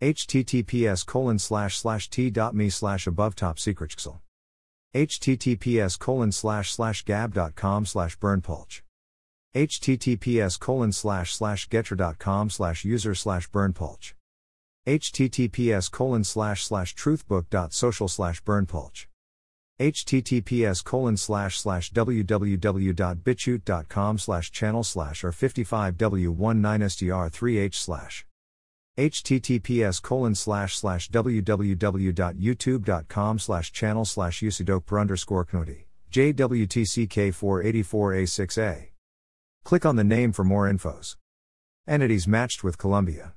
Https colon slash slash t.me slash above top secret https colon slash slash gab.com slash berndpulch https colon slash slash getter.com slash user slash berndpulch https colon slash slash truthbook.social slash berndpulch https colon slash slash www.bitchute.com slash channel slash or 55w19str3h slash https colon slash slash www.youtube.com slash channel slash usidok underscore knoti jwtck484a6a Click on the name for more infos. Entities matched with Colombia.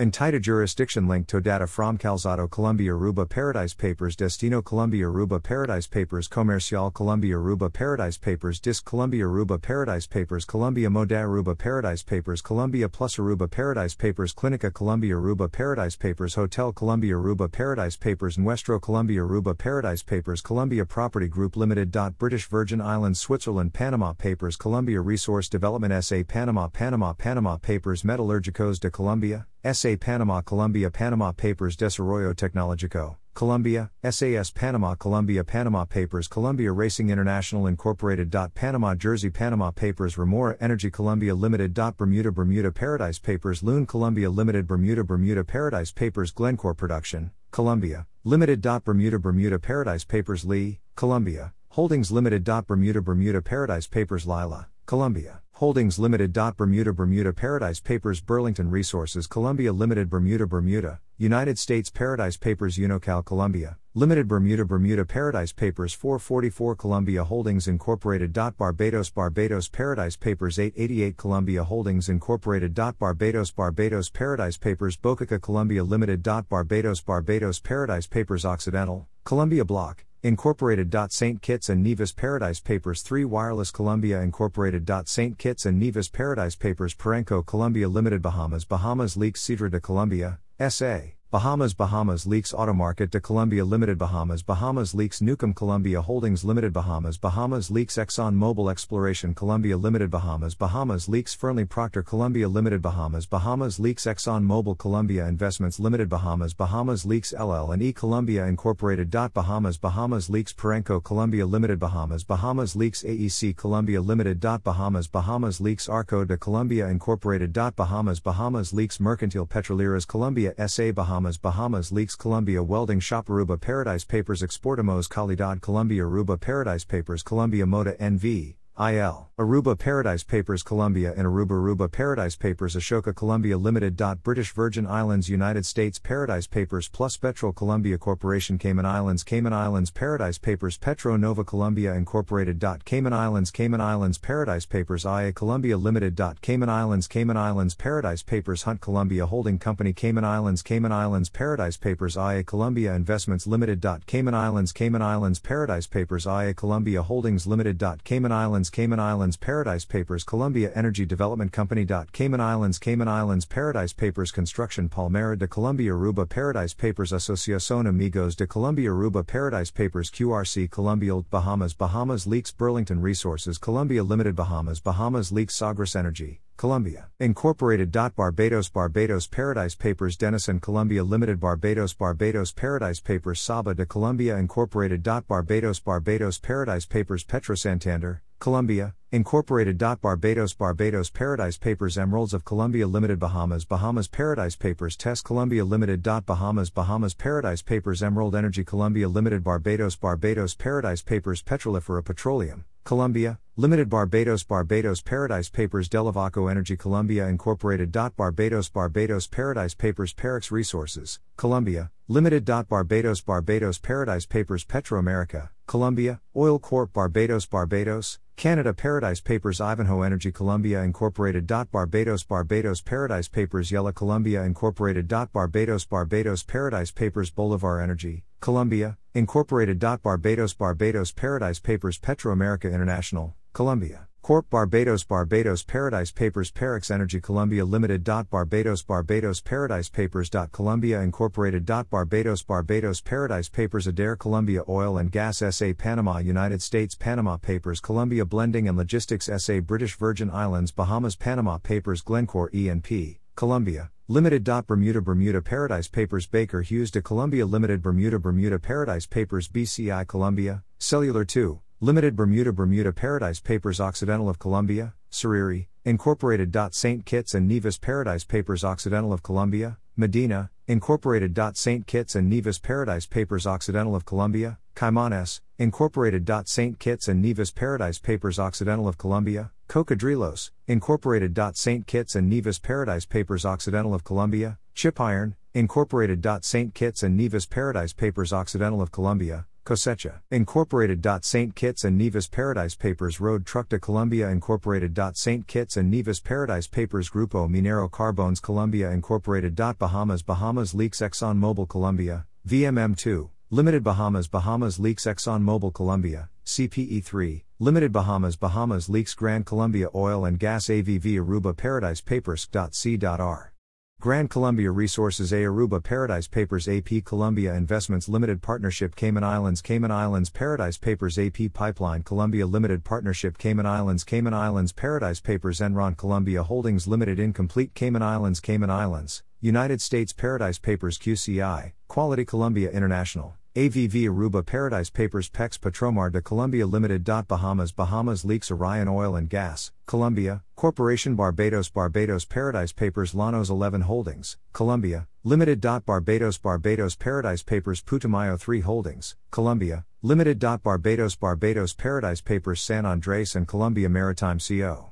Entita jurisdiction link to data from Calzado Colombia Aruba Paradise Papers Destino Colombia Aruba Paradise Papers Comercial Colombia Aruba Paradise Papers Disc Colombia Aruba Paradise Papers Colombia Moda Aruba Paradise Papers Colombia Plus Aruba Paradise Papers Clinica Colombia Aruba Paradise Papers Hotel Colombia Aruba Paradise Papers Nuestro Colombia Aruba Paradise Papers Colombia Property Group Limited. British Virgin Islands Switzerland Panama Papers Colombia Resource Development SA Panama Panama Panama Papers Metallurgicos de Colombia SA Panama Colombia Panama Papers Desarrollo Tecnológico, Colombia, SAS Panama Colombia Panama Papers Colombia Racing International Incorporated. Panama Jersey Panama Papers Remora Energy Colombia Limited. Bermuda Bermuda Paradise Papers Loon Colombia Limited Bermuda Bermuda Paradise Papers Glencore Production, Colombia, Limited. Bermuda Bermuda Paradise Papers Lee, Colombia, Holdings Limited. Bermuda Bermuda Paradise Papers Lila, Colombia. Holdings Limited. Bermuda Bermuda Paradise Papers. Burlington Resources. Columbia Limited. Bermuda Bermuda, United States Paradise Papers. Unocal Columbia. Limited. Bermuda Bermuda Paradise Papers. 444 Columbia Holdings Incorporated. Barbados. Barbados Paradise Papers. 888 Columbia Holdings Incorporated. Barbados. Barbados Paradise Papers. Bocaca Colombia Limited. Barbados. Barbados Paradise Papers. Occidental, Columbia Block, Incorporated. St. Kitts and Nevis Paradise Papers 3 Wireless Colombia Incorporated. St. Kitts and Nevis Paradise Papers Perenco Colombia Limited Bahamas Bahamas Leaks Cedra de Colombia, S.A. Bahamas Bahamas Leaks Automarket de Colombia Limited Bahamas Bahamas Leaks Newcomb Colombia Holdings Limited Bahamas Bahamas Leaks Exxon Mobil Exploration Colombia Limited Bahamas Bahamas Leaks Fernley Proctor Colombia Limited Bahamas Bahamas Leaks Exxon Mobil Colombia Investments Limited Bahamas Bahamas Leaks LL and E Colombia Incorporated. Bahamas Bahamas Leaks Perenco Colombia Limited Bahamas Bahamas Leaks AEC Colombia Limited. Bahamas Bahamas Leaks Arco de Colombia Incorporated. Bahamas Bahamas Leaks Mercantile Petroleras Colombia SA Bahamas Bahamas Bahamas Leaks Colombia Welding Shop Aruba Paradise Papers Exportamos Calidad Colombia Aruba Paradise Papers Colombia Moda NV IL, Aruba Paradise Papers Colombia and Aruba Aruba Paradise Papers Ashoka Colombia Limited. British Virgin Islands United States Paradise Papers plus Petrol Colombia Corporation Cayman Islands Cayman Islands Paradise Papers Petro Nova Colombia Incorporated. Cayman Islands Cayman Islands Paradise Papers IA Colombia Limited. Cayman Islands Cayman Islands Paradise Papers Hunt Colombia Holding Company Cayman Islands Cayman Islands Paradise Papers IA Colombia Investments Limited. Cayman Islands Cayman Islands Paradise Papers IA Colombia Holdings Limited. Cayman Islands Cayman Islands Paradise Papers Colombia Energy Development Company. Cayman Islands Cayman Islands Paradise Papers Construction Palmera de Colombia Aruba Paradise Papers Asociación Amigos de Colombia Aruba Paradise Papers QRC Colombia Bahamas Bahamas Leaks Burlington Resources Colombia Limited Bahamas Bahamas Leaks Sagres Energy Colombia. Incorporated. Barbados Barbados Paradise Papers Denison Colombia Limited Barbados Barbados Paradise Papers Saba de Colombia Incorporated. Barbados Barbados Paradise Papers Petro Santander, Colombia, Incorporated. Barbados. Barbados Paradise Papers. Emeralds of Colombia Limited. Bahamas. Bahamas Paradise Papers. Test Colombia Limited. Bahamas. Bahamas Paradise Papers. Emerald Energy Colombia Limited. Barbados. Barbados Paradise Papers. Petrolifera Petroleum, Colombia, Limited Barbados Barbados Paradise Papers Delavaco Energy Colombia Incorporated. Barbados Barbados Paradise Papers Parex Resources, Colombia, Limited. Barbados Barbados Paradise Papers Petro America, Colombia, Oil Corp Barbados Barbados, Canada Paradise Papers Ivanhoe Energy Colombia Incorporated. Barbados Barbados Paradise Papers Yella Colombia Incorporated. Barbados Barbados Paradise Papers Bolivar Energy, Colombia, Incorporated. Barbados Barbados Paradise Papers Petroamerica International, Colombia. Corp Barbados Barbados Paradise Papers Parex Energy Colombia Limited. Barbados Barbados Paradise Papers. Colombia Incorporated. Barbados Barbados Paradise Papers Adair Colombia Oil and Gas SA Panama United States Panama Papers Colombia Blending and Logistics SA British Virgin Islands Bahamas Panama Papers Glencore E&P, Colombia, Limited. Bermuda. Bermuda Paradise Papers. Baker Hughes de Colombia Limited. Bermuda. Bermuda Paradise Papers. BCI Colombia, Cellular 2, Limited. Bermuda. Bermuda Paradise Papers. Occidental of Colombia, Sariri, Incorporated. St. Kitts and Nevis Paradise Papers. Occidental of Colombia, Medina, Incorporated. St. Kitts and Nevis Paradise Papers Occidental of Colombia, Caimanes, Incorporated. St. Kitts and Nevis Paradise Papers Occidental of Colombia, Cocodrilos, Incorporated. St. Kitts and Nevis Paradise Papers Occidental of Colombia, Chipiron, Incorporated. St. Kitts and Nevis Paradise Papers Occidental of Colombia, Cosecha, Incorporated. St. Kitts and Nevis Paradise Papers. Road Truck de Colombia Incorporated. St. Kitts and Nevis Paradise Papers. Grupo Minero Carbones Colombia Incorporated. Bahamas. Bahamas Leaks. Exxon Mobil Colombia, VMM2, Limited Bahamas. Bahamas Leaks. Exxon Mobil Colombia, CPE3, Limited Bahamas. Bahamas Leaks. Grand Colombia Oil and Gas. AVV Aruba Paradise Papers.c.r. Grand Columbia Resources A Aruba Paradise Papers AP Columbia Investments Limited Partnership Cayman Islands Cayman Islands Paradise Papers AP Pipeline Columbia Limited Partnership Cayman Islands Cayman Islands Paradise Papers Enron Columbia Holdings Limited Incomplete Cayman Islands Cayman Islands United States Paradise Papers QCI Quality Columbia International AVV Aruba Paradise Papers Pex Petromar de Colombia Limited. Bahamas. Bahamas Leaks Orion Oil and Gas, Colombia, Corporation Barbados. Barbados Paradise Papers. Llanos 11 Holdings, Colombia, Limited. Barbados. Barbados Paradise Papers. Putumayo 3 Holdings, Colombia, Limited. Barbados. Barbados Paradise Papers. San Andres and Colombia Maritime Co.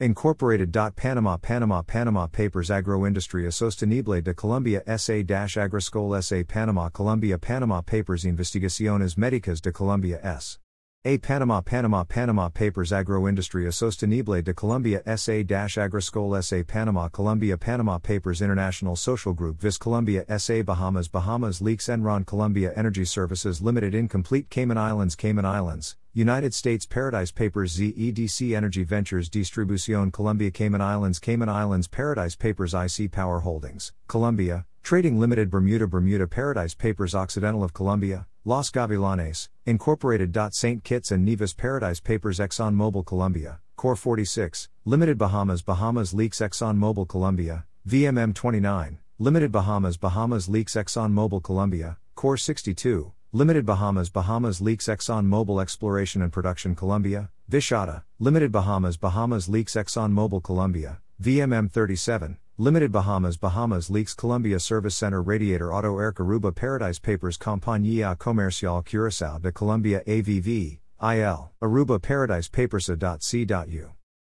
Incorporated. Panama Panama Panama Papers Agroindustria Sostenible de Colombia SA Agroscol SA Panama Colombia Panama Papers Investigaciones Médicas de Colombia S. A Panama Panama Panama Papers Agroindustria Sostenible de Colombia SA Agroscol SA Panama Colombia Panama Papers International Social Group Vis Colombia SA Bahamas Bahamas Leaks Enron Colombia Energy Services Limited Incomplete Cayman Islands Cayman Islands United States Paradise Papers ZEDC Energy Ventures Distribución Colombia Cayman Islands Cayman Islands Paradise Papers IC Power Holdings Colombia Trading Limited Bermuda Bermuda Paradise Papers Occidental of Colombia Los Gavilanes, Incorporated. St. Kitts and Nevis Paradise Papers Exxon Mobil Colombia, Core 46, Limited Bahamas Bahamas Leaks Exxon Mobil Colombia, VMM 29, Limited Bahamas Bahamas Leaks Exxon Mobil Colombia, Core 62, Limited Bahamas Bahamas Leaks Exxon Mobil Exploration and Production Colombia, Vichada, Limited Bahamas Bahamas Leaks Exxon Mobil Colombia, VMM 37, Limited Bahamas Bahamas Leaks Colombia Service Center Radiator Auto Air Aruba Paradise Papers Compañía Comercial Curaçao de Colombia AVV, IL, Aruba Paradise Papers.c.u.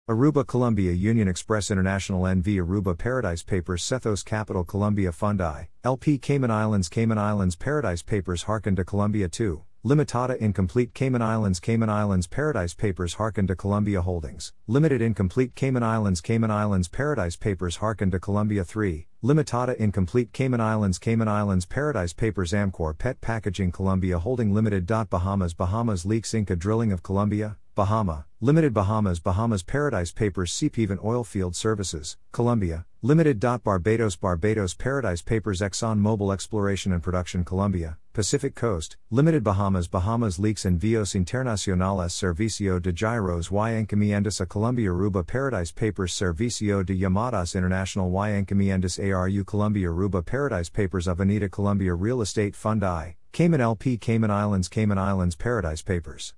Aruba Colombia Union Express International NV Aruba Paradise Papers Sethos Capital Colombia Fundi, LP Cayman Islands Cayman Islands Paradise Papers Harken de Colombia 2. Limitada Incomplete Cayman Islands Cayman Islands Paradise Papers Harken de Colombia Holdings, Limited Incomplete Cayman Islands Cayman Islands Paradise Papers Harken de Colombia 3, Limitada Incomplete Cayman Islands Cayman Islands Paradise Papers Amcor Pet Packaging Colombia Holding Limited. Bahamas Bahamas Leaks Inca Drilling of Colombia, Bahama, Limited Bahamas Bahamas Paradise Papers Seapeven Oilfield Services, Colombia, Limited. Barbados Barbados Paradise Papers Exxon Mobil Exploration and Production Colombia, Pacific Coast, Limited Bahamas Bahamas Leaks Envíos Internacionales Servicio de Giros y Encomiendas a Colombia Aruba Paradise Papers Servicio de Llamadas International y Encomiendas ARU Colombia Aruba Paradise Papers Avenida Colombia Real Estate Fund I, Cayman LP Cayman Islands Cayman Islands Paradise Papers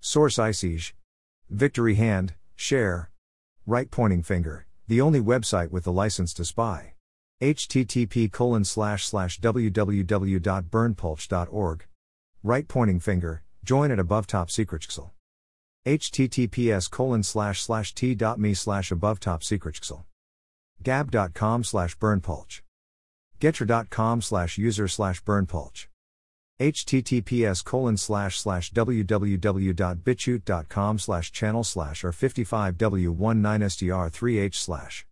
Source ICEJ. Victory Hand, Share. Right pointing finger, the only website with the license to spy. Http colon slash slash www.berndpulch.org. Right pointing finger, join at above top secret secretxl. https colon slash slash t.me slash above top secretxl. gab.com slash berndpulch. Getter.com slash user slash berndpulch. https colon slash slash www.bitchute.com slash channel slash or 55w19str3h slash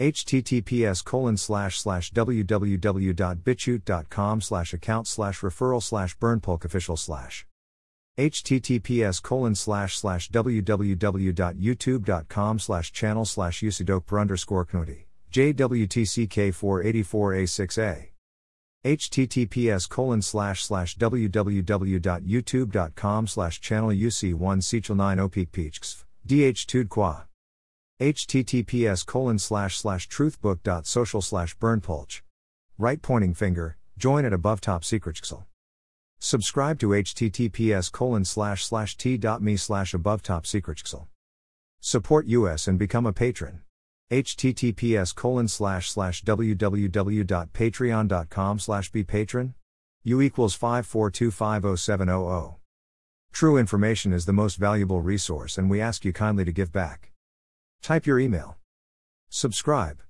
https colon slash slash www.bitchute.com slash account slash referral slash berndpulch official slash https colon slash slash www.youtube.com slash channel slash usidok underscore knuti JWTCK484A6A. https colon slash slash www.youtube.com slash channel UC1 Sechel 9 opik DH Tud Qua. Https colon slash slash truthbook.social slash berndpulch. Right pointing finger, join at above top secret Subscribe to https colon slash slash t.me slash above top secret Support us and become a patron. Https colon slash slash www.patreon.com slash bpatron u equals 542507000 true information is the most valuable resource and we ask you kindly to give back type your email. Subscribe